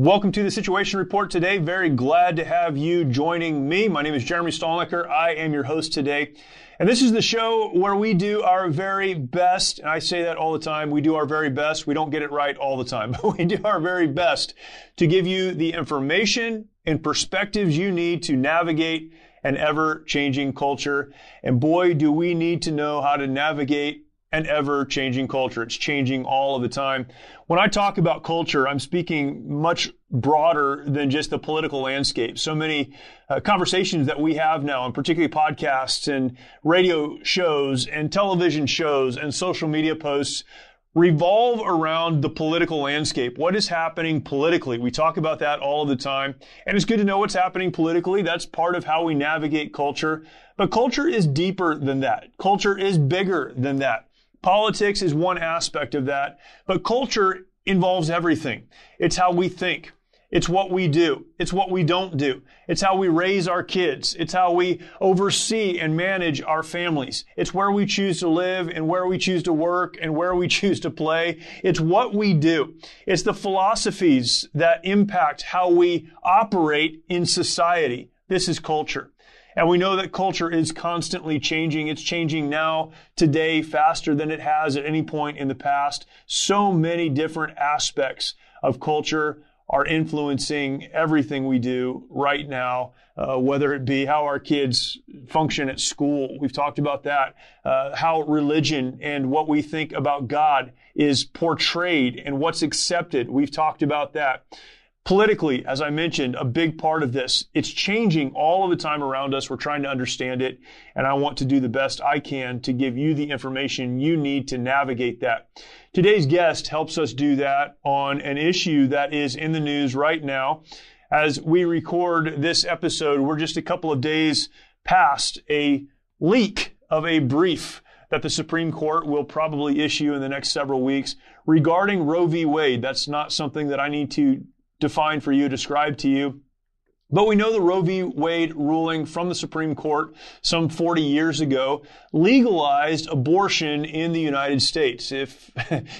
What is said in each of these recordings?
Welcome to the Situation Report today. Very glad to have you joining me. My name is Jeremy Stalnecker. I am your host today. And this is the show where we do our very best. And I say that all the time. We do our very best. We don't get it right all the time, but we do our very best to give you the information and perspectives you need to navigate an ever changing culture. And boy, do we need to know how to navigate an ever changing culture. It's changing all of the time. When I talk about culture, I'm speaking much broader than just the political landscape. So many uh, conversations that we have now, and particularly podcasts and radio shows and television shows and social media posts revolve around the political landscape. What is happening politically? We talk about that all of the time. And it's good to know what's happening politically. That's part of how we navigate culture. But culture is deeper than that. Culture is bigger than that. Politics is one aspect of that, but culture involves everything. It's how we think. It's what we do. It's what we don't do. It's how we raise our kids. It's how we oversee and manage our families. It's where we choose to live and where we choose to work and where we choose to play. It's what we do. It's the philosophies that impact how we operate in society. This is culture. And we know that culture is constantly changing. It's changing now, today, faster than it has at any point in the past. So many different aspects of culture are influencing everything we do right now, uh, whether it be how our kids function at school. We've talked about that. Uh, how religion and what we think about God is portrayed and what's accepted. We've talked about that. Politically, as I mentioned, a big part of this, it's changing all of the time around us. We're trying to understand it, and I want to do the best I can to give you the information you need to navigate that. Today's guest helps us do that on an issue that is in the news right now. As we record this episode, we're just a couple of days past a leak of a brief that the Supreme Court will probably issue in the next several weeks regarding Roe v. Wade. That's not something that I need to define for you, describe to you. But we know the Roe v. Wade ruling from the Supreme Court some 40 years ago legalized abortion in the United States. If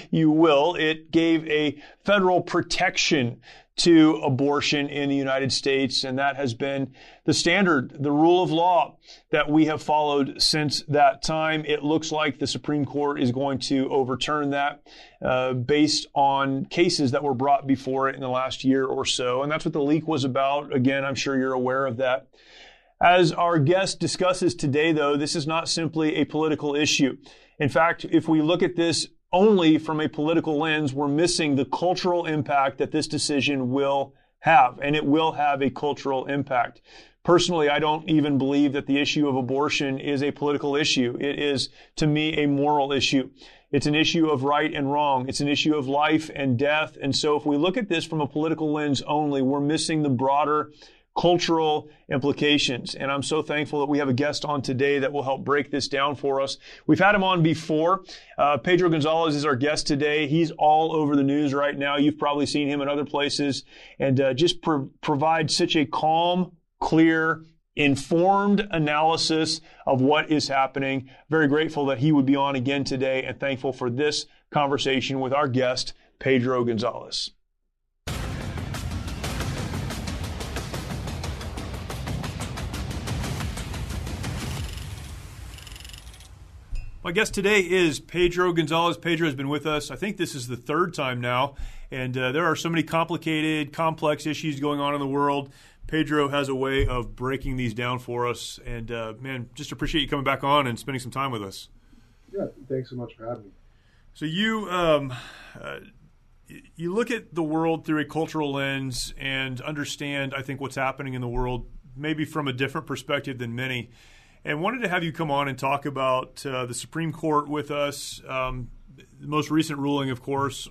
you will, it gave a federal protection to abortion in the United States, and that has been the standard, the rule of law that we have followed since that time. It looks like the Supreme Court is going to overturn that uh, based on cases that were brought before it in the last year or so, and that's what the leak was about. Again, I'm sure you're aware of that. As our guest discusses today, though, this is not simply a political issue. In fact, if we look at this only from a political lens, we're missing the cultural impact that this decision will have, and it will have a cultural impact. Personally, I don't even believe that the issue of abortion is a political issue. It is, to me, a moral issue. It's an issue of right and wrong. It's an issue of life and death. And so if we look at this from a political lens only, we're missing the broader cultural implications. And I'm so thankful that we have a guest on today that will help break this down for us. We've had him on before. Uh, Pedro Gonzalez is our guest today. He's all over the news right now. You've probably seen him in other places and uh, just pro- provide such a calm, clear, informed analysis of what is happening. Very grateful that he would be on again today and thankful for this conversation with our guest, Pedro Gonzalez. My guest today is Pedro Gonzalez. Pedro has been with us. I think this is the third time now. And uh, there are so many complicated, complex issues going on in the world. Pedro has a way of breaking these down for us. And uh, man, just appreciate you coming back on and spending some time with us. Yeah, thanks so much for having me. So you um, uh, you look at the world through a cultural lens and understand, I think, what's happening in the world maybe from a different perspective than many and wanted to have you come on and talk about uh, the Supreme Court with us. Um, the most recent ruling, of course,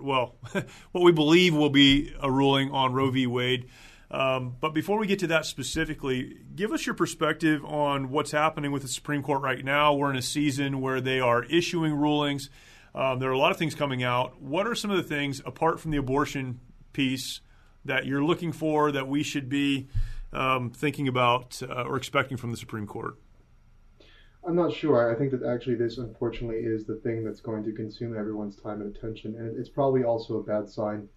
well, what we believe will be a ruling on Roe v. Wade. Um, but before we get to that specifically, give us your perspective on what's happening with the Supreme Court right now. We're in a season where they are issuing rulings. Um, there are a lot of things coming out. What are some of the things, apart from the abortion piece, that you're looking for that we should be um, thinking about uh, or expecting from the Supreme Court? I'm not sure. I think that actually this, unfortunately, is the thing that's going to consume everyone's time and attention, and it's probably also a bad sign.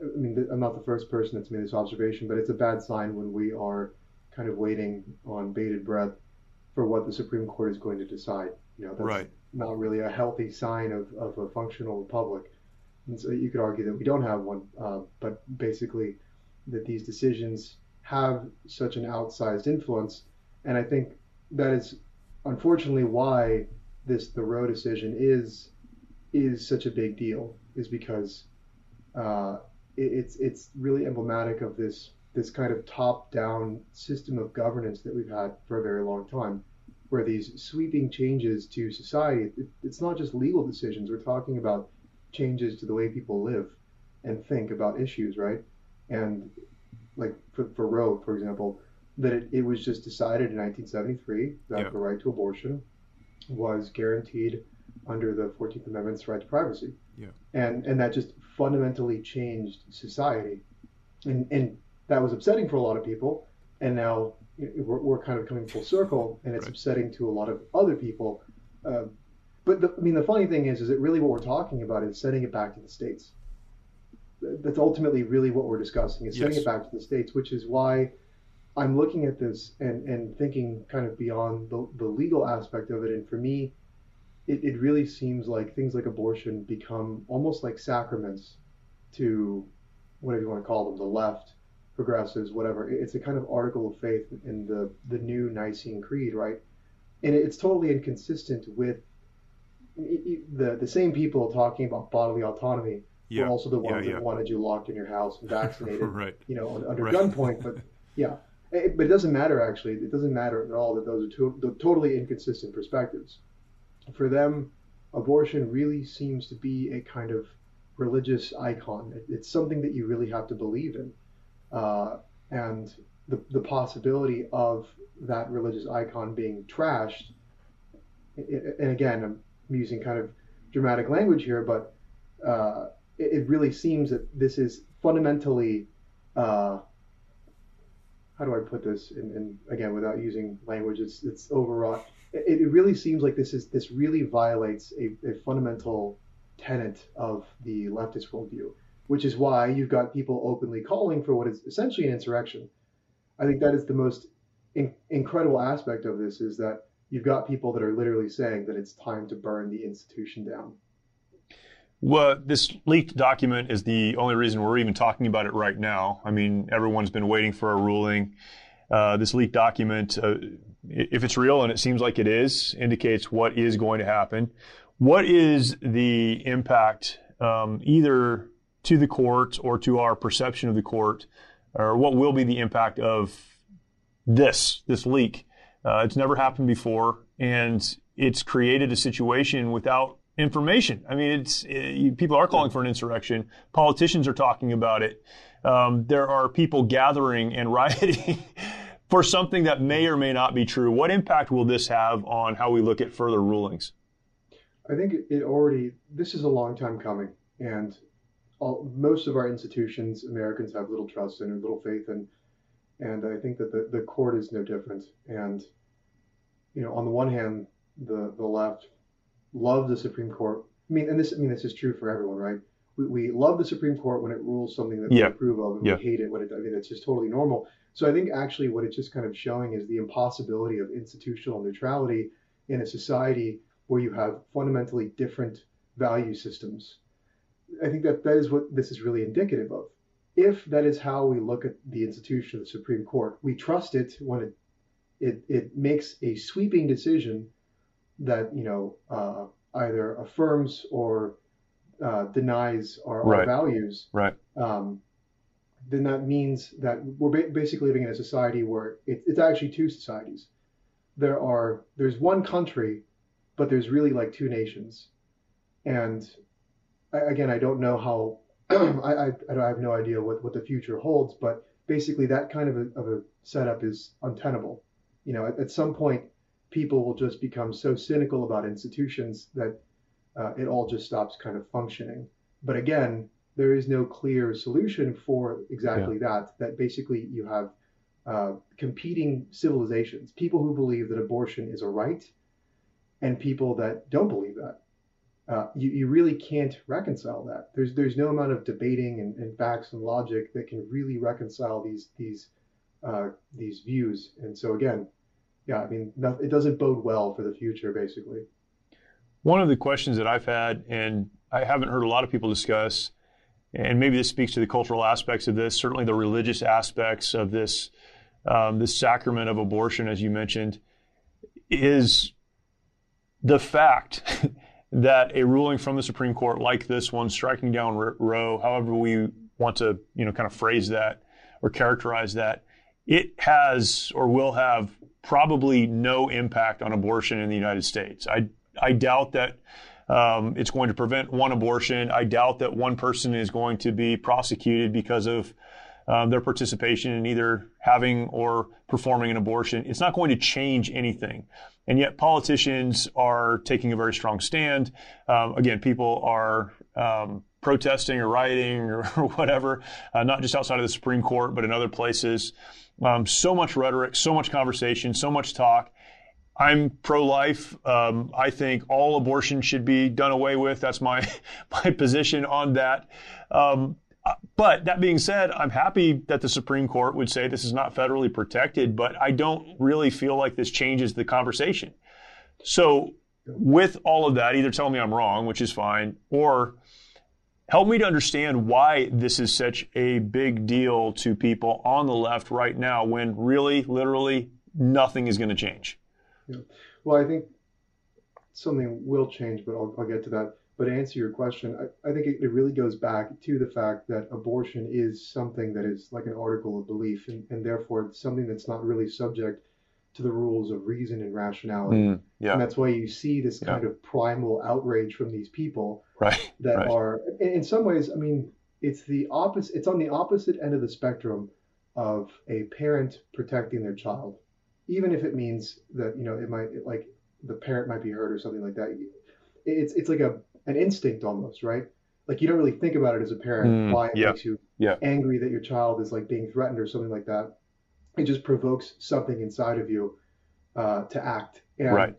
I mean, I'm not the first person that's made this observation, but it's a bad sign when we are kind of waiting on bated breath for what the Supreme Court is going to decide. You know, that's right. not really a healthy sign of, of a functional republic. And so you could argue that we don't have one, uh, but basically that these decisions have such an outsized influence, and I think that is unfortunately why this the Roe decision is is such a big deal is because uh, it, it's it's really emblematic of this this kind of top down system of governance that we've had for a very long time, where these sweeping changes to society it, it's not just legal decisions. We're talking about changes to the way people live and think about issues right? And like for, for Roe for example that it, it was just decided in 1973 that yeah. the right to abortion was guaranteed under the 14th Amendment's right to privacy. Yeah. And and that just fundamentally changed society. And and that was upsetting for a lot of people. And now we're, we're kind of coming full circle, and it's right. upsetting to a lot of other people. Uh, but the, I mean, the funny thing is, is that really what we're talking about is sending it back to the states. That's ultimately really what we're discussing is yes. sending it back to the states, which is why I'm looking at this and, and thinking kind of beyond the, the legal aspect of it. And for me, it, it really seems like things like abortion become almost like sacraments to whatever you want to call them, the left, progressives, whatever. It's a kind of article of faith in the, the new Nicene Creed, right? And it's totally inconsistent with the, the same people talking about bodily autonomy yeah. were also the ones yeah, yeah. that wanted you locked in your house and vaccinated, right. you know, under right. gunpoint. But yeah, it, but it doesn't matter actually. It doesn't matter at all that those are two, totally inconsistent perspectives. For them, abortion really seems to be a kind of religious icon. It, it's something that you really have to believe in, uh, and the the possibility of that religious icon being trashed. And again, I'm using kind of dramatic language here, but uh, it, it, really seems that this is fundamentally uh, how do I put this? And, again, without using language, it's it's overwrought. It, it really seems like this is this really violates a, a fundamental tenet of the leftist worldview, which is why you've got people openly calling for what is essentially an insurrection. I think that is the most in, incredible aspect of this is that you've got people that are literally saying that it's time to burn the institution down. Well, this leaked document is the only reason we're even talking about it right now. I mean, everyone's been waiting for a ruling. Uh, this leaked document, uh, if it's real, and it seems like it is, indicates what is going to happen. What is the impact, um, either to the court or to our perception of the court, or what will be the impact of this this leak? Uh, it's never happened before, and it's created a situation without information. I mean, it's it, people are calling for an insurrection. Politicians are talking about it. Um, there are people gathering and rioting for something that may or may not be true. What impact will this have on how we look at further rulings? I think it already. This is a long time coming, and all, most of our institutions, Americans have little trust in and little faith in, and I think that the, the court is no different. And you know, on the one hand, the the left love the Supreme Court. I mean, and this I mean this is true for everyone, right? We, we love the Supreme Court when it rules something that yeah. we approve of, and yeah. we hate it when it. I mean, it's just totally normal. So I think actually what it's just kind of showing is the impossibility of institutional neutrality in a society where you have fundamentally different value systems. I think that that is what this is really indicative of. If that is how we look at the institution of the Supreme Court, we trust it when it it, it makes a sweeping decision that you know uh, either affirms or uh, denies our, right. our, values, right? Um, then that means that we're ba- basically living in a society where it, it's actually two societies. There are there's one country, but there's really like two nations, and again, I don't know how. I, I, I have no idea what, what the future holds, but basically that kind of a, of a setup is untenable. You know, at, at some point, people will just become so cynical about institutions that uh, it all just stops kind of functioning. But again, there is no clear solution for exactly yeah. that. That basically you have uh, competing civilizations, people who believe that abortion is a right, and people that don't believe that. Uh, you, you really can't reconcile that. There's there's no amount of debating and, and facts and logic that can really reconcile these these uh, these views. And so again, yeah, I mean, it doesn't bode well for the future, basically. One of the questions that I've had, and I haven't heard a lot of people discuss, and maybe this speaks to the cultural aspects of this, certainly the religious aspects of this, um, this sacrament of abortion, as you mentioned, is the fact that a ruling from the Supreme Court like this one, striking down Roe, however we want to, you know, kind of phrase that or characterize that, it has or will have probably no impact on abortion in the United States. I I doubt that um, it's going to prevent one abortion. I doubt that one person is going to be prosecuted because of um, their participation in either having or performing an abortion. It's not going to change anything. And yet, politicians are taking a very strong stand. Um, again, people are um, protesting or rioting or, or whatever, uh, not just outside of the Supreme Court, but in other places. Um, so much rhetoric, so much conversation, so much talk. I'm pro-life. Um, I think all abortion should be done away with. That's my my position on that. Um, but that being said, I'm happy that the Supreme Court would say this is not federally protected. But I don't really feel like this changes the conversation. So, with all of that, either tell me I'm wrong, which is fine, or help me to understand why this is such a big deal to people on the left right now when really, literally, nothing is going to change. Yeah. Well, I think something will change, but I'll, I'll get to that. But to answer your question, I, I think it, it, really goes back to the fact that abortion is something that is like an article of belief, and, and therefore it's something that's not really subject to the rules of reason and rationality. Mm, yeah. And that's why you see this kind yeah. of primal outrage from these people right, that right. are, in, some ways, I mean, it's the opposite. It's on the opposite end of the spectrum of a parent protecting their child even if it means that you know it might like the parent might be hurt or something like that. It's it's like a an instinct almost, right? Like you don't really think about it as a parent mm, why it yeah, makes you yeah. angry that your child is like being threatened or something like that. It just provokes something inside of you uh, to act. And right.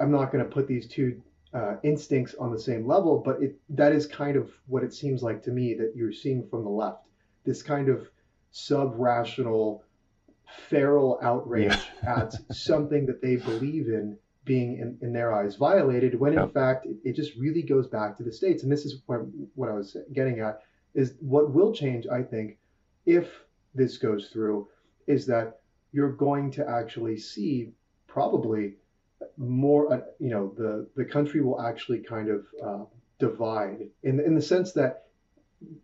I'm not going to put these two uh, instincts on the same level, but it that is kind of what it seems like to me that you're seeing from the left. This kind of sub-rational feral outrage yeah. at something that they believe in being in, in their eyes violated when in fact it, it, just really goes back to the states and this is what, what i was getting at is what will change i think if this goes through is that you're going to actually see probably more uh, you know the the country will actually kind of uh, divide in in the sense that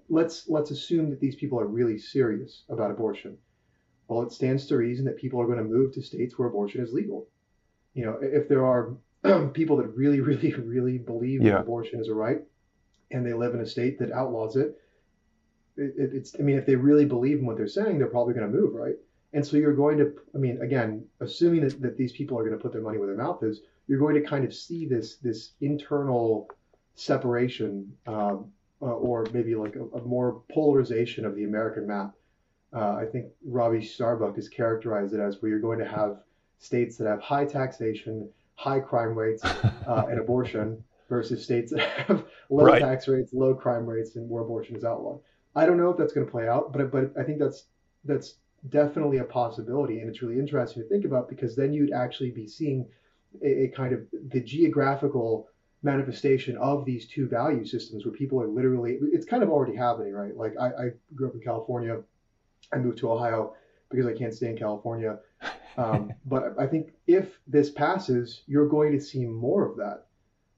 let's let's assume that these people are really serious about abortion well, it stands to reason that people are going to move to states where abortion is legal. You know, if there are people that really, really, really believe yeah. that abortion is a right, and they live in a state that outlaws it, it, it's. I mean, if they really believe in what they're saying, they're probably going to move, right? And so you're going to. I mean, again, assuming that, that these people are going to put their money where their mouth is, you're going to kind of see this this internal separation, um, uh, or maybe like a, a more polarization of the American map uh, I think Robbie Starbuck has characterized it as where you're going to have states that have high taxation, high crime rates, uh, and abortion versus states that have low right. tax rates, low crime rates, and where abortion is outlawed. I don't know if that's going to play out, but but I think that's that's definitely a possibility, and it's really interesting to think about because then you'd actually be seeing a, a kind of the geographical manifestation of these two value systems where people are literally it's kind of already happening right like I, I grew up in california I moved to Ohio because I can't stay in California. Um, but I think if this passes, you're going to see more of that.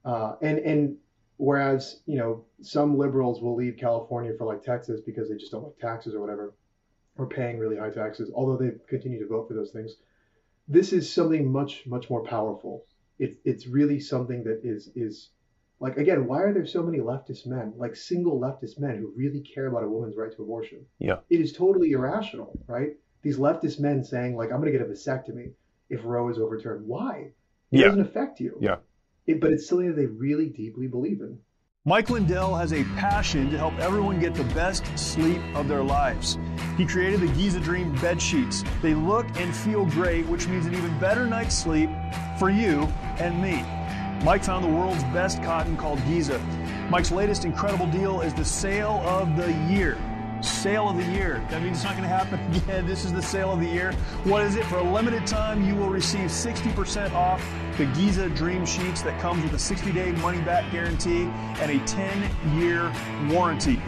Uh, and and whereas you know some liberals will leave California for like Texas because they just don't like taxes or whatever, or paying really high taxes, although they continue to vote for those things. This is something much much more powerful. It's it's really something that is is Like again, why are there so many leftist men, like single leftist men, who really care about a woman's right to abortion? Yeah. It is totally irrational, right? These leftist men saying like, "I'm going to get a vasectomy if Roe is overturned." Why? It Yeah. doesn't affect you. Yeah. It, but it's something that they really deeply believe in. Mike Lindell has a passion to help everyone get the best sleep of their lives. He created the Giza Dream bed sheets. They look and feel great, which means an even better night's sleep for you and me. Mike found the world's best cotton called Giza. Mike's latest incredible deal is the sale of the year. Sale of the year. That means it's not going to happen again. This is the sale of the year. What is it? For a limited time, you will receive 60% off the Giza Dream Sheets that comes with a 60 day money back guarantee and a 10 year warranty.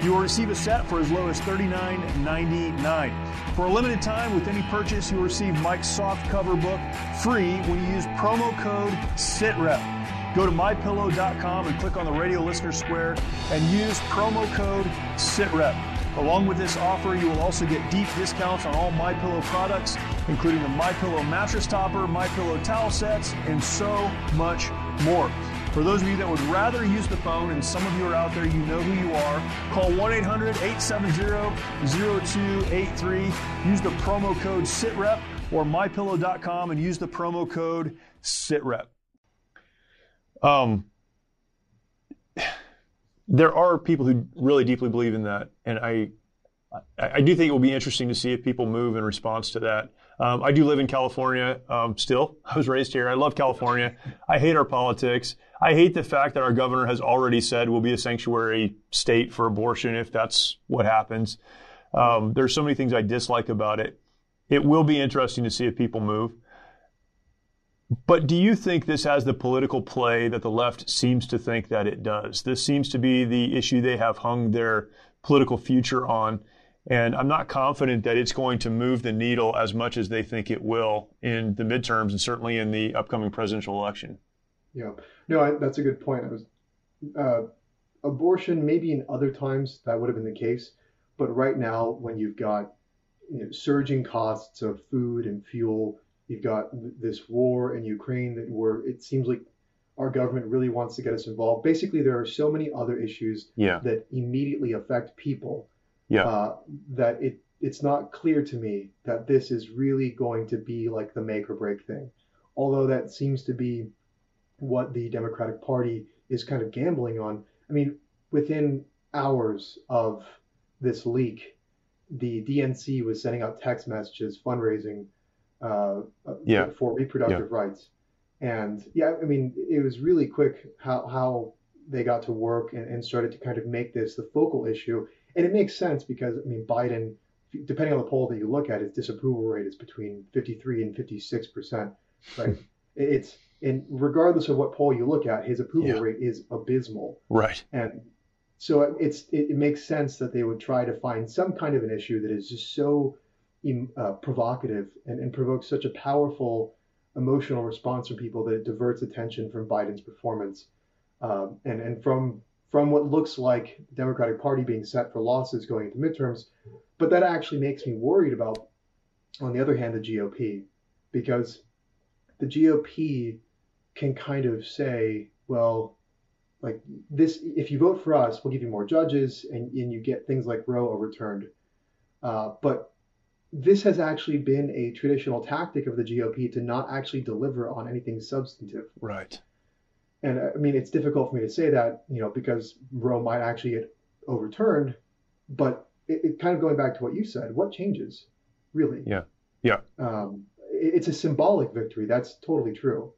You will receive a set for as low as $39.99. For a limited time, with any purchase, you will receive Mike's soft cover book free when you use promo code SITREP. Go to mypillow.com and click on the radio listener square and use promo code SITREP. Along with this offer, you will also get deep discounts on all My Pillow products, including the My Pillow mattress topper, My Pillow towel sets, and so much more. For those of you that would rather use the phone, and some of you are out there, you know who you are, call 1 800 870 0283. Use the promo code SITREP or mypillow.com and use the promo code SITREP. Um, there are people who really deeply believe in that, and I, I, do think it will be interesting to see if people move in response to that. Um, I do live in California um, still. I was raised here. I love California. I hate our politics. I hate the fact that our governor has already said we'll be a sanctuary state for abortion if that's what happens. Um, there's so many things I dislike about it. It will be interesting to see if people move. But do you think this has the political play that the left seems to think that it does? This seems to be the issue they have hung their political future on. And I'm not confident that it's going to move the needle as much as they think it will in the midterms and certainly in the upcoming presidential election. Yeah, no, I, that's a good point. Was uh, abortion. Maybe in other times that would have been the case, but right now, when you've got you know, surging costs of food and fuel, you've got this war in Ukraine that where it seems like our government really wants to get us involved. Basically, there are so many other issues Yeah. that immediately affect people Yeah. uh, that it it's not clear to me that this is really going to be like the make or break thing. Although that seems to be what the Democratic Party is kind of gambling on. I mean, within hours of this leak, the DNC was sending out text messages fundraising uh, Yeah. for reproductive rights. And yeah, I mean, it was really quick how, how they got to work and, and started to kind of make this the focal issue. And it makes sense because, I mean, Biden, depending on the poll that you look at, his disapproval rate is between 53 and 56 percent. Right? it's and regardless of what poll you look at, his approval Yeah. rate is abysmal. Right. And so it's it, it makes sense that they would try to find some kind of an issue that is just so uh, provocative and, and provokes such a powerful emotional response from people that it diverts attention from Biden's performance um, and and from from what looks like the Democratic Party being set for losses going into midterms. But that actually makes me worried about, on the other hand, the GOP, because the GOP can kind of say, well, like this, if you vote for us, we'll give you more judges and, and you get things like Roe overturned. Uh, but this has actually been a traditional tactic of the GOP to not actually deliver on anything substantive. Right. And uh, I mean, it's difficult for me to say that, you know, because Roe might actually get overturned. But it, it kind of going back to what you said, what changes, really? Yeah. Yeah. Um, it- it's a symbolic victory. That's totally true.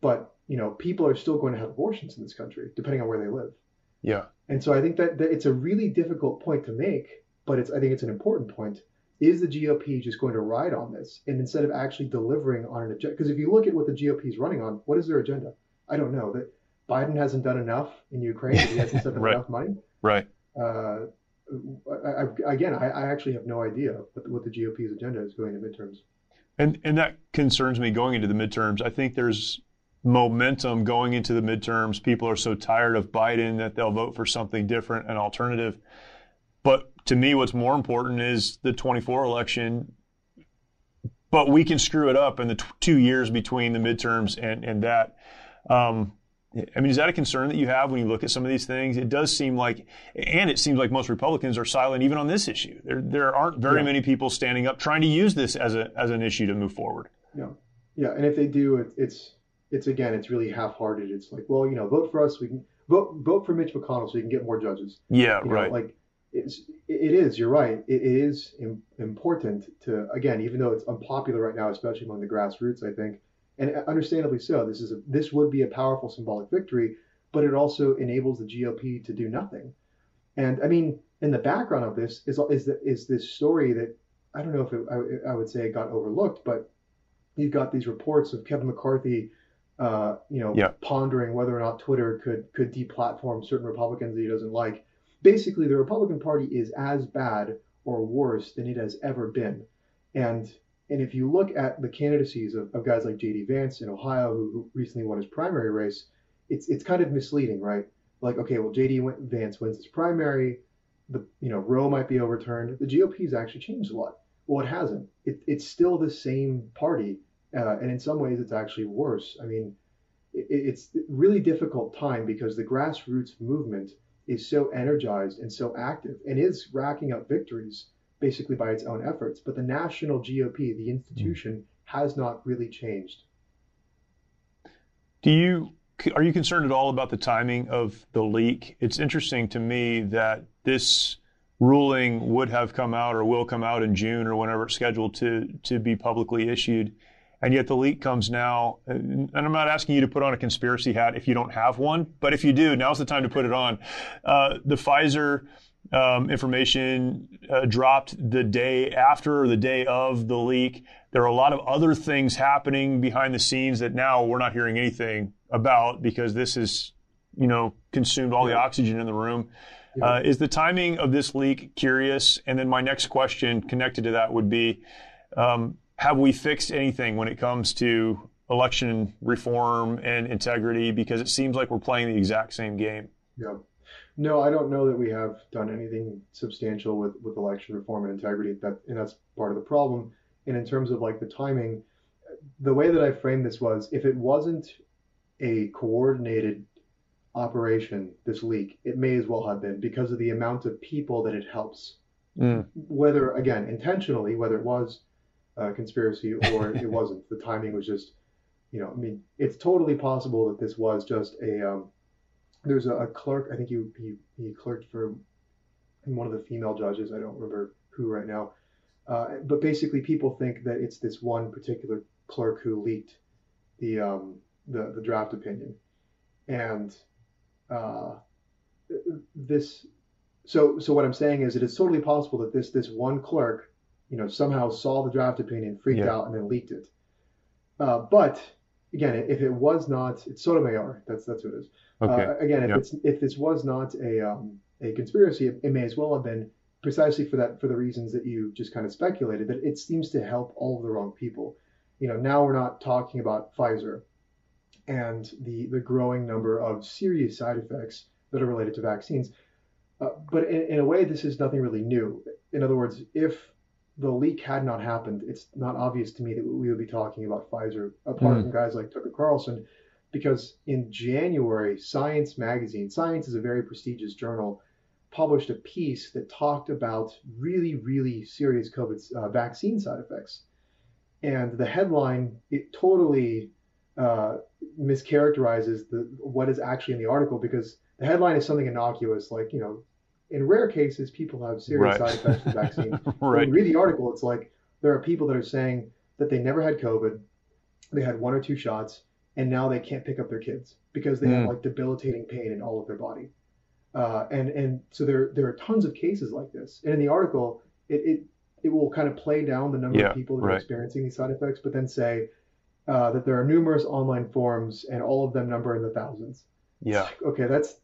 But you know, people are still going to have abortions in this country, depending on where they live. Yeah. And so I think that, that it's a really difficult point to make, but it's I think it's an important point. Is the GOP just going to ride on this, and instead of actually delivering on an agenda? Because if you look at what the GOP is running on, what is their agenda? I don't know. That Biden hasn't done enough in Ukraine. He hasn't spent Right. enough money. Right. Uh, I, I, again, I, I actually have no idea what, what the GOP's agenda is going into midterms. And and that concerns me going into the midterms. I think there's momentum going into the midterms. People are so tired of Biden that they'll vote for something different, an alternative. But to me, what's more important is the 24 election. But we can screw it up in the t- two years between the midterms and and that. Um, I mean, is that a concern that you have when you look at some of these things? It does seem like, and it seems like most Republicans are silent even on this issue. There, there aren't very yeah. many people standing up trying to use this as a as an issue to move forward. Yeah, yeah, and if they do, it, it's it's again, it's really half-hearted. It's like, well, you know, vote for us, we can vote vote for Mitch McConnell so we can get more judges. Yeah, you right. Know, like it's it is. You're right. It, is important to again, even though it's unpopular right now, especially among the grassroots. I think and understandably so. This is a, this would be a powerful symbolic victory, but it also enables the GOP to do nothing. And I mean, in the background of this is is the, is this story that I don't know if it, I, I, would say it got overlooked, but you've got these reports of Kevin McCarthy, uh, you know, yeah. pondering whether or not Twitter could could deplatform certain Republicans that he doesn't like. Basically, the Republican Party is as bad or worse than it has ever been, and and if you look at the candidacies of, of guys like J.D. Vance in Ohio, who, who, recently won his primary race, it's it's kind of misleading, right? Like, okay, well, J.D. Vance wins his primary, the you know Roe might be overturned. The GOP has actually changed a lot. Well, it hasn't. It, it's still the same party, uh, and in some ways, it's actually worse. I mean, it, it's really difficult time because the grassroots movement is so energized and so active and is racking up victories basically by its own efforts. But the national GOP, the institution, mm. has not really changed. Do you are you concerned at all about the timing of the leak? It's interesting to me that this ruling would have come out or will come out in June or whenever it's scheduled to to be publicly issued. And yet the leak comes now. And I'm not asking you to put on a conspiracy hat if you don't have one, but if you do, now's the time to put it on. Uh, the Pfizer um, information uh, dropped the day after or the day of the leak. There are a lot of other things happening behind the scenes that now we're not hearing anything about because this is, you know, consumed all the oxygen in the room. Uh, is the timing of this leak curious? And then my next question connected to that would be, um, have we fixed anything when it comes to election reform and integrity? Because it seems like we're playing the exact same game. Yeah. No, I don't know that we have done anything substantial with, with election reform and integrity. That and that's part of the problem. And in terms of like the timing, the way that I framed this was if it wasn't a coordinated operation, this leak, it may as well have been because of the amount of people that it helps. Mm. Whether again intentionally, whether it was a conspiracy or it wasn't, the timing was just, you know, I mean, it's totally possible that this was just a um, there's a, a, clerk. I think he, he he clerked for one of the female judges. I don't remember who right now. Uh, but basically, people think that it's this one particular clerk who leaked the um, the, the draft opinion, and uh, this. So so what I'm saying is, it is totally possible that this this one clerk, you know, somehow saw the draft opinion, freaked yeah. out, and then leaked it. Uh, but again, if it was not, it's Sotomayor. That's that's what it is. Okay. Uh, again, if it's if this was not a um, a conspiracy, it, it, may as well have been precisely for that for the reasons that you just kind of speculated. That it seems to help all of the wrong people. You know, now we're not talking about Pfizer and the the growing number of serious side effects that are related to vaccines. Uh, but in, in a way, this is nothing really new. In other words, if the leak had not happened, it's not obvious to me that we would be talking about Pfizer, apart mm. from guys like Tucker Carlson, because in January, Science magazine, Science is a very prestigious journal, published a piece that talked about really, really serious COVID uh, vaccine side effects. And the headline, it totally uh, mischaracterizes the what is actually in the article because the headline is something innocuous, like, you know, in rare cases, people have serious right. side effects from vaccines. right. When you read the article, it's like there are people that are saying that they never had COVID, they had one or two shots, and now they can't pick up their kids because they mm. have like debilitating pain in all of their body. Uh, and and so there there are tons of cases like this. And in the article, it it, it will kind of play down the number yeah, of people that right. are experiencing these side effects, but then say uh, that there are numerous online forums and all of them number in the thousands. Yeah. Like, okay, that's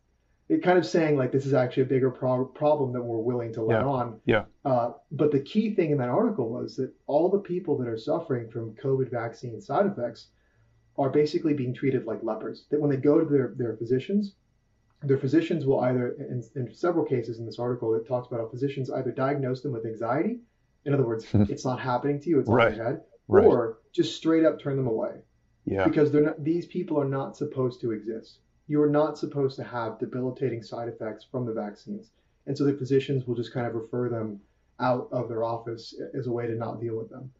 it kind of saying like this is actually a bigger pro- problem than we're willing to let yeah. on. Yeah. Uh, but the key thing in that article was that all the people that are suffering from COVID vaccine side effects are basically being treated like lepers. That when they go to their, their physicians, their physicians will either, in, in several cases in this article, it talks about how physicians either diagnose them with anxiety, in other words, it's not happening to you, it's right. in your head, right. or just straight up turn them away. Yeah. Because they're not, these people are not supposed to exist you're not supposed to have debilitating side effects from the vaccines. And so the physicians will just kind of refer them out of their office as a way to not deal with them.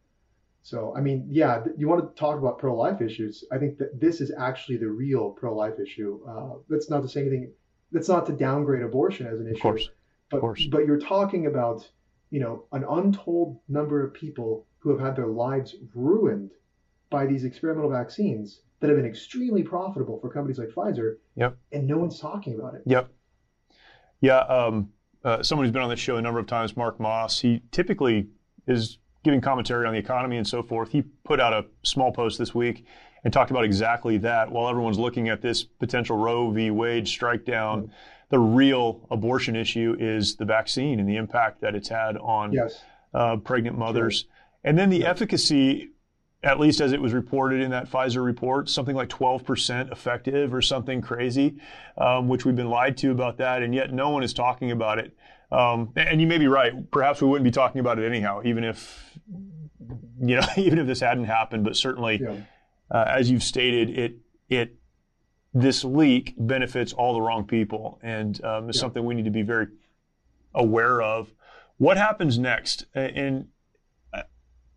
So, I mean, yeah, you want to talk about pro life issues. I think that this is actually the real pro life issue. Uh, that's not to say anything, that's not to downgrade abortion as an issue. Of course. But, of course. but you're talking about, you know, an untold number of people who have had their lives ruined by these experimental vaccines that have been extremely profitable for companies like Pfizer. Yep. And no one's talking about it. Yep. Yeah. Um, uh, someone who's been on this show a number of times, Mark Moss, he typically is giving commentary on the economy and so forth. He put out a small post this week and talked about exactly that. While everyone's looking at this potential Roe v. Wade strike down, mm-hmm. the real abortion issue is the vaccine and the impact that it's had on yes. uh, pregnant mothers. Sure. And then the yeah. efficacy at least as it was reported in that Pfizer report, something like 12% effective or something crazy, um, which we've been lied to about that, and yet no one is talking about it. Um, and you may be right. Perhaps we wouldn't be talking about it anyhow, even if you know, even if this hadn't happened. But certainly, yeah. uh, as you've stated, it it this leak benefits all the wrong people, and um, is yeah. something we need to be very aware of. What happens next? And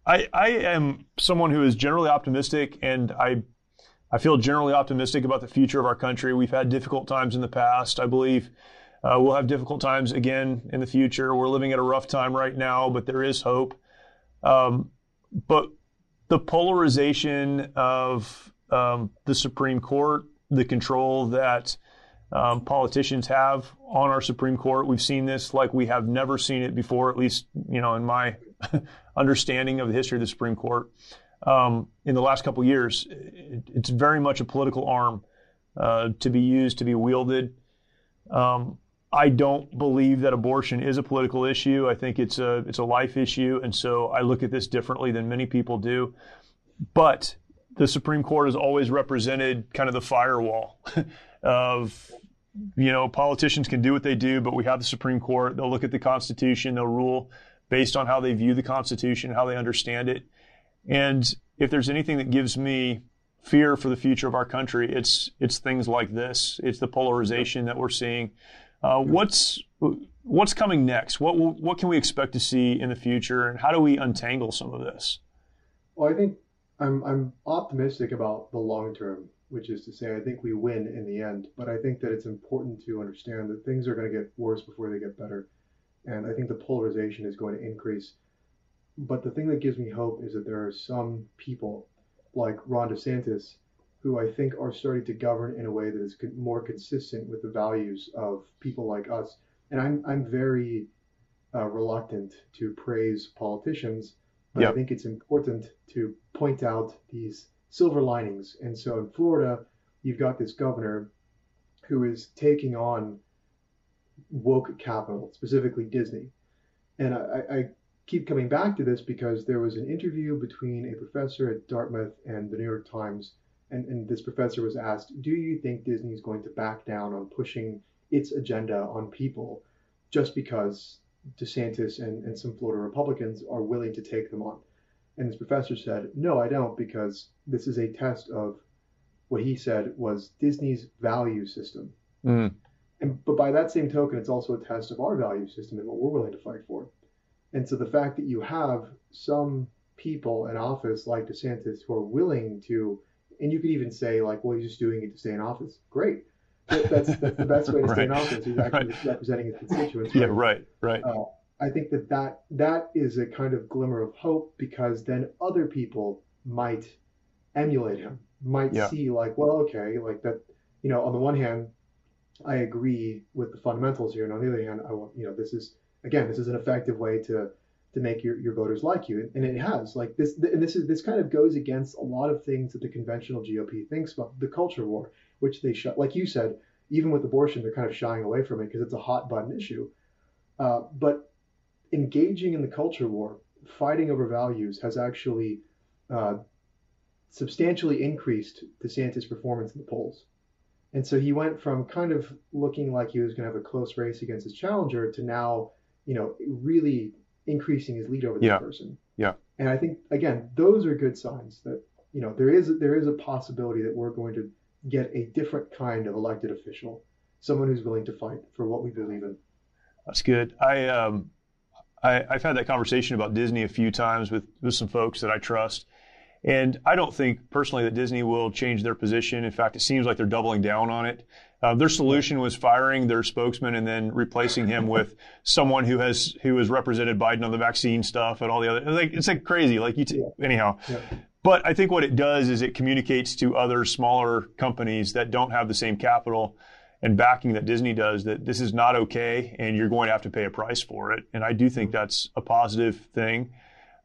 I, I am someone who is generally optimistic, and I, I feel generally optimistic about the future of our country. We've had difficult times in the past. I believe uh, we'll have difficult times again in the future. We're living at a rough time right now, but there is hope. Um, but the polarization of um, the Supreme Court, the control that um, politicians have on our Supreme Court, we've seen this like we have never seen it before. At least, you know, in my understanding of the history of the Supreme Court um, in the last couple years. It, it's very much a political arm uh, to be used, to be wielded. Um, I don't believe that abortion is a political issue. I think it's a it's a life issue, and so I look at this differently than many people do. But the Supreme Court has always represented kind of the firewall of you know politicians can do what they do, but we have the Supreme Court. They'll look at the Constitution, they'll rule based on how they view the Constitution, how they understand it. And if there's anything that gives me fear for the future of our country, it's it's things like this. It's the polarization that we're seeing. Uh, what's what's coming next? What what can we expect to see in the future, and how do we untangle some of this? Well, I think I'm I'm optimistic about the long term, which is to say, I think we win in the end. But I think that it's important to understand that things are going to get worse before they get better and I think the polarization is going to increase. But the thing that gives me hope is that there are some people like Ron DeSantis who I think are starting to govern in a way that is more consistent with the values of people like us. And I'm I'm very uh, reluctant to praise politicians, but yep. I think it's important to point out these silver linings. And so in Florida, you've got this governor who is taking on woke capital, specifically Disney. And I, I, keep coming back to this because there was an interview between a professor at Dartmouth and the New York Times, and, and this professor was asked, Do you think Disney is going to back down on pushing its agenda on people just because DeSantis and, and some Florida Republicans are willing to take them on? And his professor said, No, I don't, because this is a test of what he said was Disney's value system. Mm. And, but by that same token, it's also a test of our value system and what we're willing to fight for. And so the fact that you have some people in office like DeSantis who are willing to, and you could even say like, well, he's just doing it to stay in office. Great. That's, that's the best way to right. stay in office is actually right. representing his constituents. Right? Yeah, right, right. Uh, I think that, that that is a kind of glimmer of hope because then other people might emulate him, might yeah. see like, well, okay, like that, you know, on the one hand, I agree with the fundamentals here, and on the other hand, I want you know this is again this is an effective way to to make your, your voters like you, and it has like this. And this is this kind of goes against a lot of things that the conventional GOP thinks about the culture war, which they shut. Like you said, even with abortion, they're kind of shying away from it because it's a hot button issue. Uh, but engaging in the culture war, fighting over values, has actually uh, substantially increased DeSantis' performance in the polls. And so he went from kind of looking like he was going to have a close race against his challenger to now, you know, really increasing his lead over this yeah. person. Yeah. And I think again, those are good signs that you know there is there is a possibility that we're going to get a different kind of elected official, someone who's willing to fight for what we believe in. That's good. I um, I, have had that conversation about Disney a few times with, with some folks that I trust. And I don't think personally that Disney will change their position. In fact, it seems like they're doubling down on it. Uh, their solution was firing their spokesman and then replacing him with someone who has who has represented Biden on the vaccine stuff and all the other. It's like it's like crazy. Like you, t- anyhow. Yeah. But I think what it does is it communicates to other smaller companies that don't have the same capital and backing that Disney does that this is not okay and you're going to have to pay a price for it. And I do think that's a positive thing.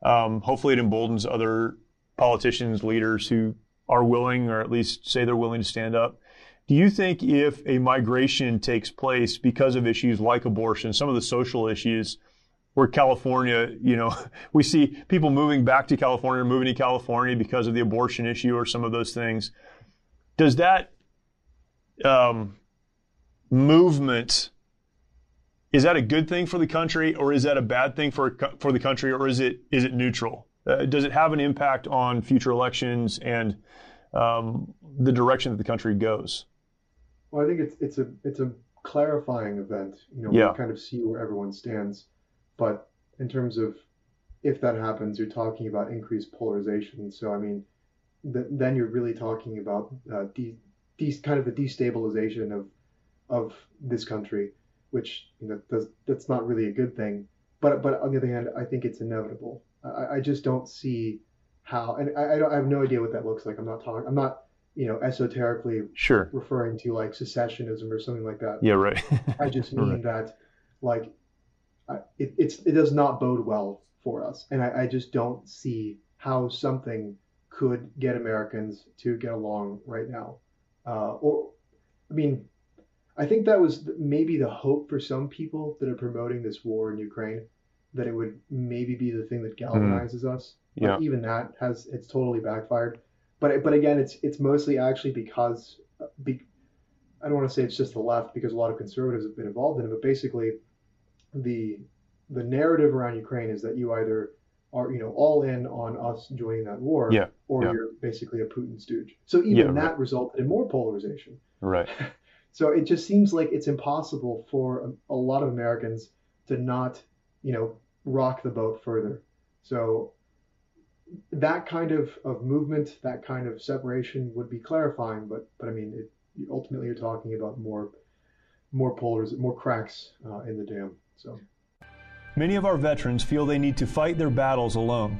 Um, hopefully, it emboldens other politicians, leaders who are willing, or at least say they're willing to stand up. Do you think if a migration takes place because of issues like abortion, some of the social issues, where California, you know, we see people moving back to California, or moving to California because of the abortion issue or some of those things, does that um, movement is that a good thing for the country or is that a bad thing for for the country or is it is it neutral? Uh, does it have an impact on future elections and um, the direction that the country goes? Well, I think it's it's a it's a clarifying event. You know, yeah. we kind of see where everyone stands, but in terms of if that happens, you're talking about increased polarization. So I mean, th- then you're really talking about uh, de- de- kind of the destabilization of of this country, which you know does, that's not really a good thing. But but on the other hand, I think it's inevitable. I, I just don't see how, and I, I, I have no idea what that looks like. I'm not talking. I'm not you know esoterically sure referring to like secessionism or something like that. Yeah, right. I just mean right. that like it, it's it does not bode well for us, and I, I just don't see how something could get Americans to get along right now. Uh, or, I mean, I think that was maybe the hope for some people that are promoting this war in Ukraine, that it would maybe be the thing that hmm. galvanizes mm. us. Yeah. But even that has it's totally backfired. But but again, it's it's mostly actually because be, I don't want to say it's just the left because a lot of conservatives have been involved in it, but basically the the narrative around Ukraine is that you either are you know all in on us joining that war, yeah. or yeah. you're basically a Putin stooge. So even that right. resulted in more polarization. Right. So it just seems like it's impossible for a, lot of Americans to not, you know, rock the boat further. So that kind of, of movement, that kind of separation would be clarifying, but but I mean, it, ultimately you're talking about more more polars, more cracks uh, in the dam. So many of our veterans feel they need to fight their battles alone.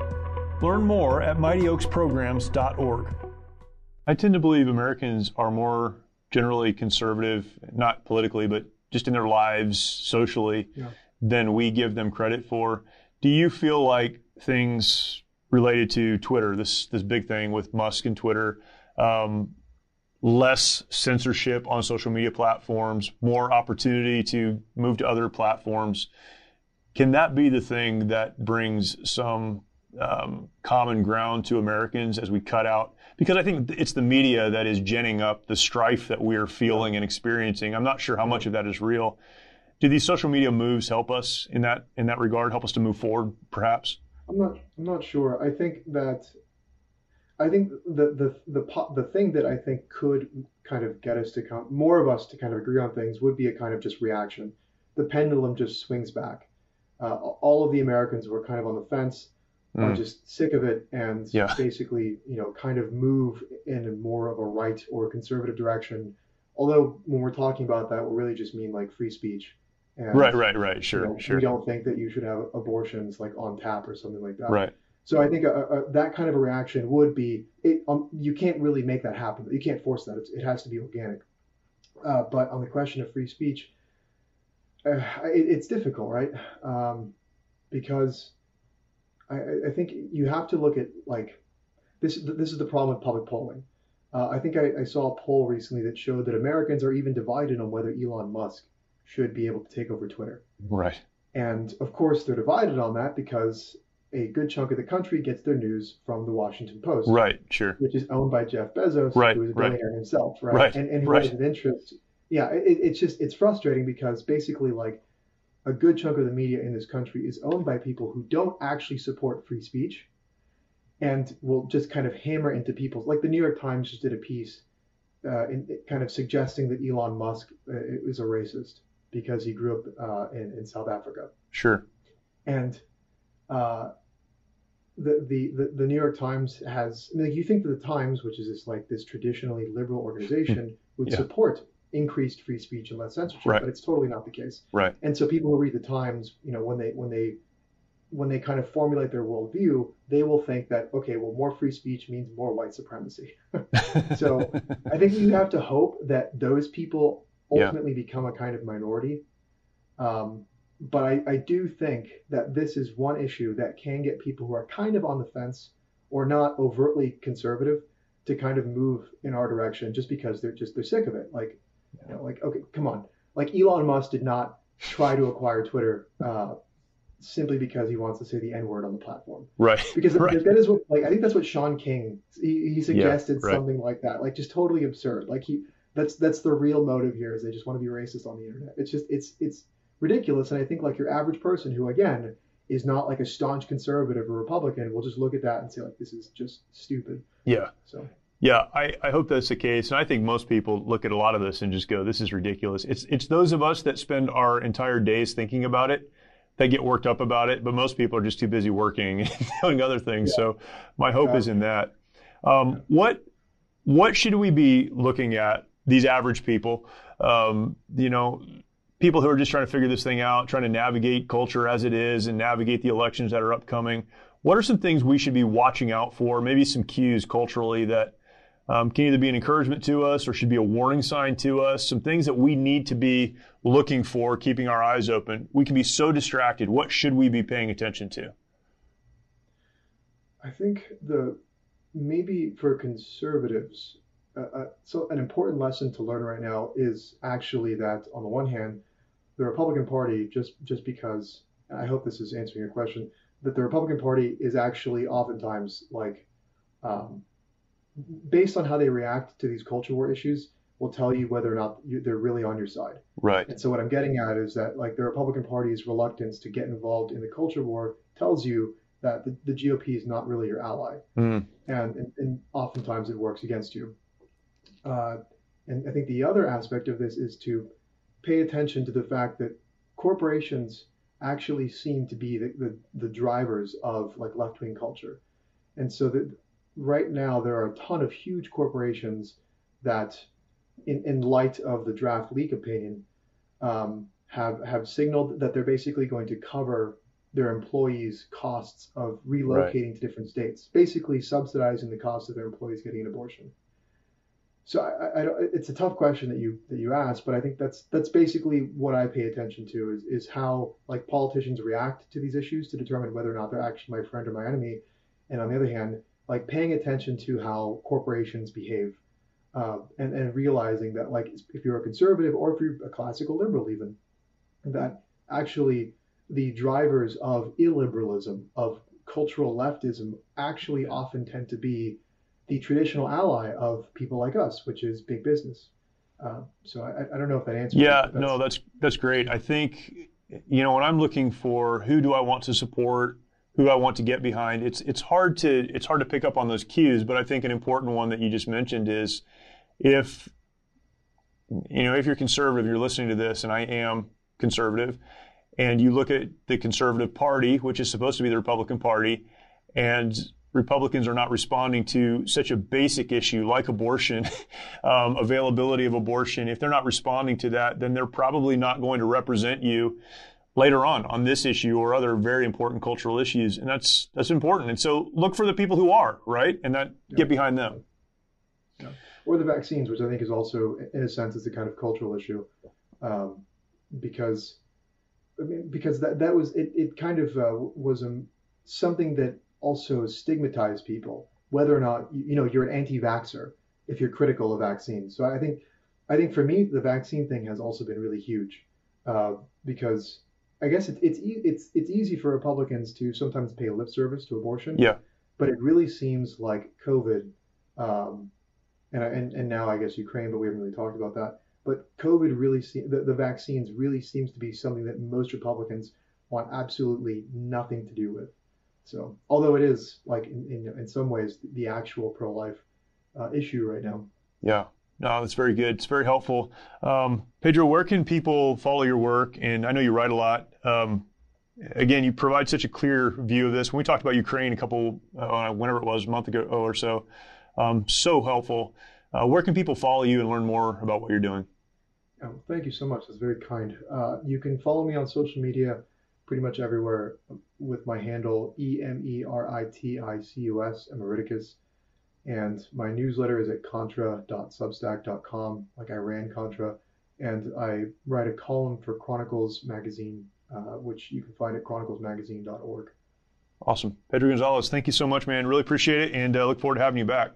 Learn more at mightyoaksprograms.org. I tend to believe Americans are more generally conservative, not politically, but just in their lives socially, yeah. than we give them credit for. Do you feel like things related to Twitter, this this big thing with Musk and Twitter, um, less censorship on social media platforms, more opportunity to move to other platforms, can that be the thing that brings some um, common ground to Americans as we cut out because I think it's the media that is ginning up the strife that we're feeling and experiencing. I'm not sure how much of that is real. Do these social media moves help us in that in that regard? Help us to move forward, perhaps? I'm not. I'm not sure. I think that. I think the the the the thing that I think could kind of get us to come more of us to kind of agree on things would be a kind of just reaction. The pendulum just swings back. Uh, all of the Americans were kind of on the fence mm. are just sick of it and yeah. basically, you know, kind of move in a more of a right or conservative direction. Although when we're talking about that, we really just mean like free speech And, right, right, right. Sure, you know, sure. We don't think that you should have abortions like on tap or something like that. Right. So I think a, a, that kind of a reaction would be it. Um, you can't really make that happen. You can't force that. It's, it has to be organic. Uh, but on the question of free speech, uh, it, it's difficult, right? Um, because I, I, think you have to look at like this. This is the problem with public polling. Uh, I think I, I, saw a poll recently that showed that Americans are even divided on whether Elon Musk should be able to take over Twitter. Right. And of course, they're divided on that because a good chunk of the country gets their news from the Washington Post. Right, sure. Which is owned by Jeff Bezos, right, who is a right. billionaire himself, right? Right, and and who right. has an interest. Yeah, it, it's just it's frustrating because basically like a good chunk of the media in this country is owned by people who don't actually support free speech and will just kind of hammer into people's like the New York Times just did a piece uh, in, kind of suggesting that Elon Musk uh, is a racist because he grew up uh, in, in South Africa. Sure. And uh, the, the, the, the New York Times has, I mean, like you think that the Times, which is this like this traditionally liberal organization, would Yeah. support increased free speech and less censorship, Right. but it's totally not the case. Right. And so people who read the Times, you know, when they when they when they kind of formulate their worldview, they will think that okay, well, more free speech means more white supremacy. so I think you have to hope that those people Yeah. ultimately become a kind of minority. Um, but I, I do think that this is one issue that can get people who are kind of on the fence or not overtly conservative to kind of move in our direction just because they're just they're sick of it. Like, you know, like okay, come on. Like Elon Musk did not try to acquire Twitter uh, simply because he wants to say the N word on the platform. Right. Because right. that is what like I think that's what Shaun King he, he suggested right. something like that. Like just totally absurd. Like he that's that's the real motive here is they just want to be racist on the internet. It's just it's it's ridiculous and I think like your average person who again is not like a staunch conservative or Republican will just look at that and say like this is just stupid. Yeah. So Yeah, I, I hope that's the case. And I think most people look at a lot of this and just go, this is ridiculous. It's, it's those of us that spend our entire days thinking about it that get worked up about it, but most people are just too busy working and doing other things. So my hope is in that. Um, what, what should we be looking at, these average people? Um, you know, people who are just trying to figure this thing out, trying to navigate culture as it is and navigate the elections that are upcoming. What are some things we should be watching out for? Maybe some cues culturally that um, can either be an encouragement to us or should be a warning sign to us. Some things that we need to be looking for, keeping our eyes open. We can be so distracted. What should we be paying attention to? I think the maybe for conservatives, uh, uh, so an important lesson to learn right now is actually that on the one hand, the Republican Party just just because I hope this is answering your question that the Republican Party is actually oftentimes like um, based on how they react to these culture war issues will tell you whether or not you, they're really on your side. Right. And so what I'm getting at is that like the Republican Party's reluctance to get involved in the culture war tells you that the, the GOP is not really your ally, Mm. and, and and oftentimes it works against you. Uh, and I think the other aspect of this is to pay attention to the fact that corporations actually seem to be the, the, the drivers of like left wing culture, and so that right now there are a ton of huge corporations that, in in light of the draft leak opinion, um, have have signaled that they're basically going to cover their employees' costs of relocating to different states, basically subsidizing the cost of their employees getting an abortion. So I, I, I, it's a tough question that you that you asked, but I think that's that's basically what I pay attention to is is how like politicians react to these issues to determine whether or not they're actually my friend or my enemy, and on the other hand, like paying attention to how corporations behave, uh, and and realizing that like if you're a conservative or if you're a classical liberal even, that actually the drivers of illiberalism, of cultural leftism, actually often tend to be the traditional ally of people like us, which is big business. Uh, so I, I, don't know if that answers. Yeah, it, no, that's that's great. I think you know when I'm looking for who do I want to support, who I want to get behind. It's it's hard to it's hard to pick up on those cues, but I think an important one that you just mentioned is if you know if you're conservative, you're listening to this, and I am conservative and you look at the conservative party, which is supposed to be the Republican Party, and Republicans are not responding to such a basic issue like abortion, um, availability of abortion, if they're not responding to that, then they're probably not going to represent you later on on this issue or other very important cultural issues. And that's, that's important. And so look for the people who are, right? And that yeah. get behind them. Yeah. Or the vaccines, which I think is also, in a sense, is a kind of cultural issue. Um, because, I mean, because that, that was, it, it kind of uh, was a, something that also stigmatized people, whether or not you know you're an anti-vaxxer if you're critical of vaccines. So I think I think for me the vaccine thing has also been really huge uh, because I guess it, it's it's it's easy for Republicans to sometimes pay lip service to abortion. Yeah. But it really seems like COVID, um, and, and and now I guess Ukraine, but we haven't really talked about that. But COVID really se- the, the vaccines really seems to be something that most Republicans want absolutely nothing to do with. So, although it is like in, in, in some ways the actual pro life uh, issue right now. Yeah. No, that's very good. It's very helpful. Um, Pedro, where can people follow your work? And I know you write a lot. Um, again, you provide such a clear view of this. When we talked about Ukraine a couple, uh, whenever it was, a month ago or so, um, so helpful. Uh, where can people follow you and learn more about what you're doing? Oh, thank you so much. That's very kind. Uh, you can follow me on social media pretty much everywhere with my handle E M E R I T I C U S Emeriticus. And my newsletter is at contra.substack.com, like Iran Contra. And I write a column for Chronicles Magazine, uh, which you can find at chroniclesmagazine.org. Awesome. Pedro Gonzalez, thank you so much, man. Really appreciate it and uh, look forward to having you back.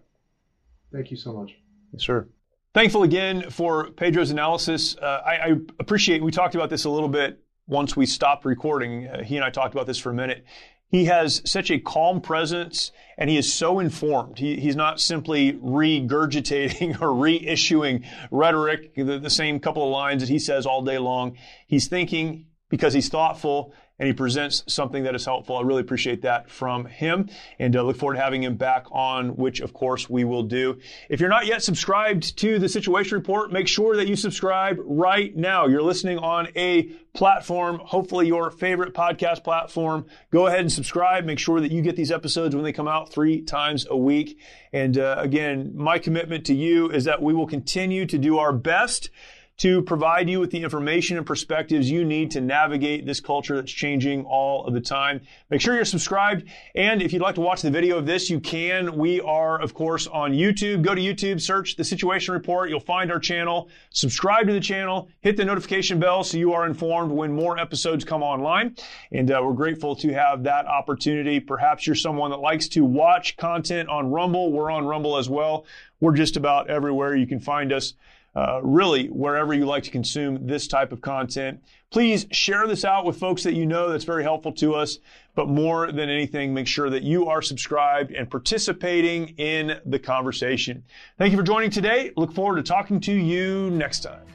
Thank you so much. Yes, sir. Thankful again for Pedro's analysis. Uh, I, I, appreciate, we talked about this a little bit once we stopped recording, uh, he and I talked about this for a minute. He has such a calm presence and he is so informed. He, he's not simply regurgitating or reissuing rhetoric, the, the same couple of lines that he says all day long. He's thinking because he's thoughtful and he presents something that is helpful. I really appreciate that from him and uh, look forward to having him back on, which of course we will do. If you're not yet subscribed to the Situation Report, make sure that you subscribe right now. You're listening on a platform, hopefully your favorite podcast platform. Go ahead and subscribe. Make sure that you get these episodes when they come out three times a week. And uh, again, my commitment to you is that we will continue to do our best to provide you with the information and perspectives you need to navigate this culture that's changing all of the time. Make sure you're subscribed. And if you'd like to watch the video of this, you can. We are, of course, on YouTube. Go to YouTube, search the Situation Report. You'll find our channel. Subscribe to the channel. Hit the notification bell so you are informed when more episodes come online. And uh, we're grateful to have that opportunity. Perhaps you're someone that likes to watch content on Rumble. We're on Rumble as well. We're just about everywhere. You can find us uh, really wherever you like to consume this type of content. Please share this out with folks that you know that's very helpful to us. But more than anything, make sure that you are subscribed and participating in the conversation. Thank you for joining today. Look forward to talking to you next time.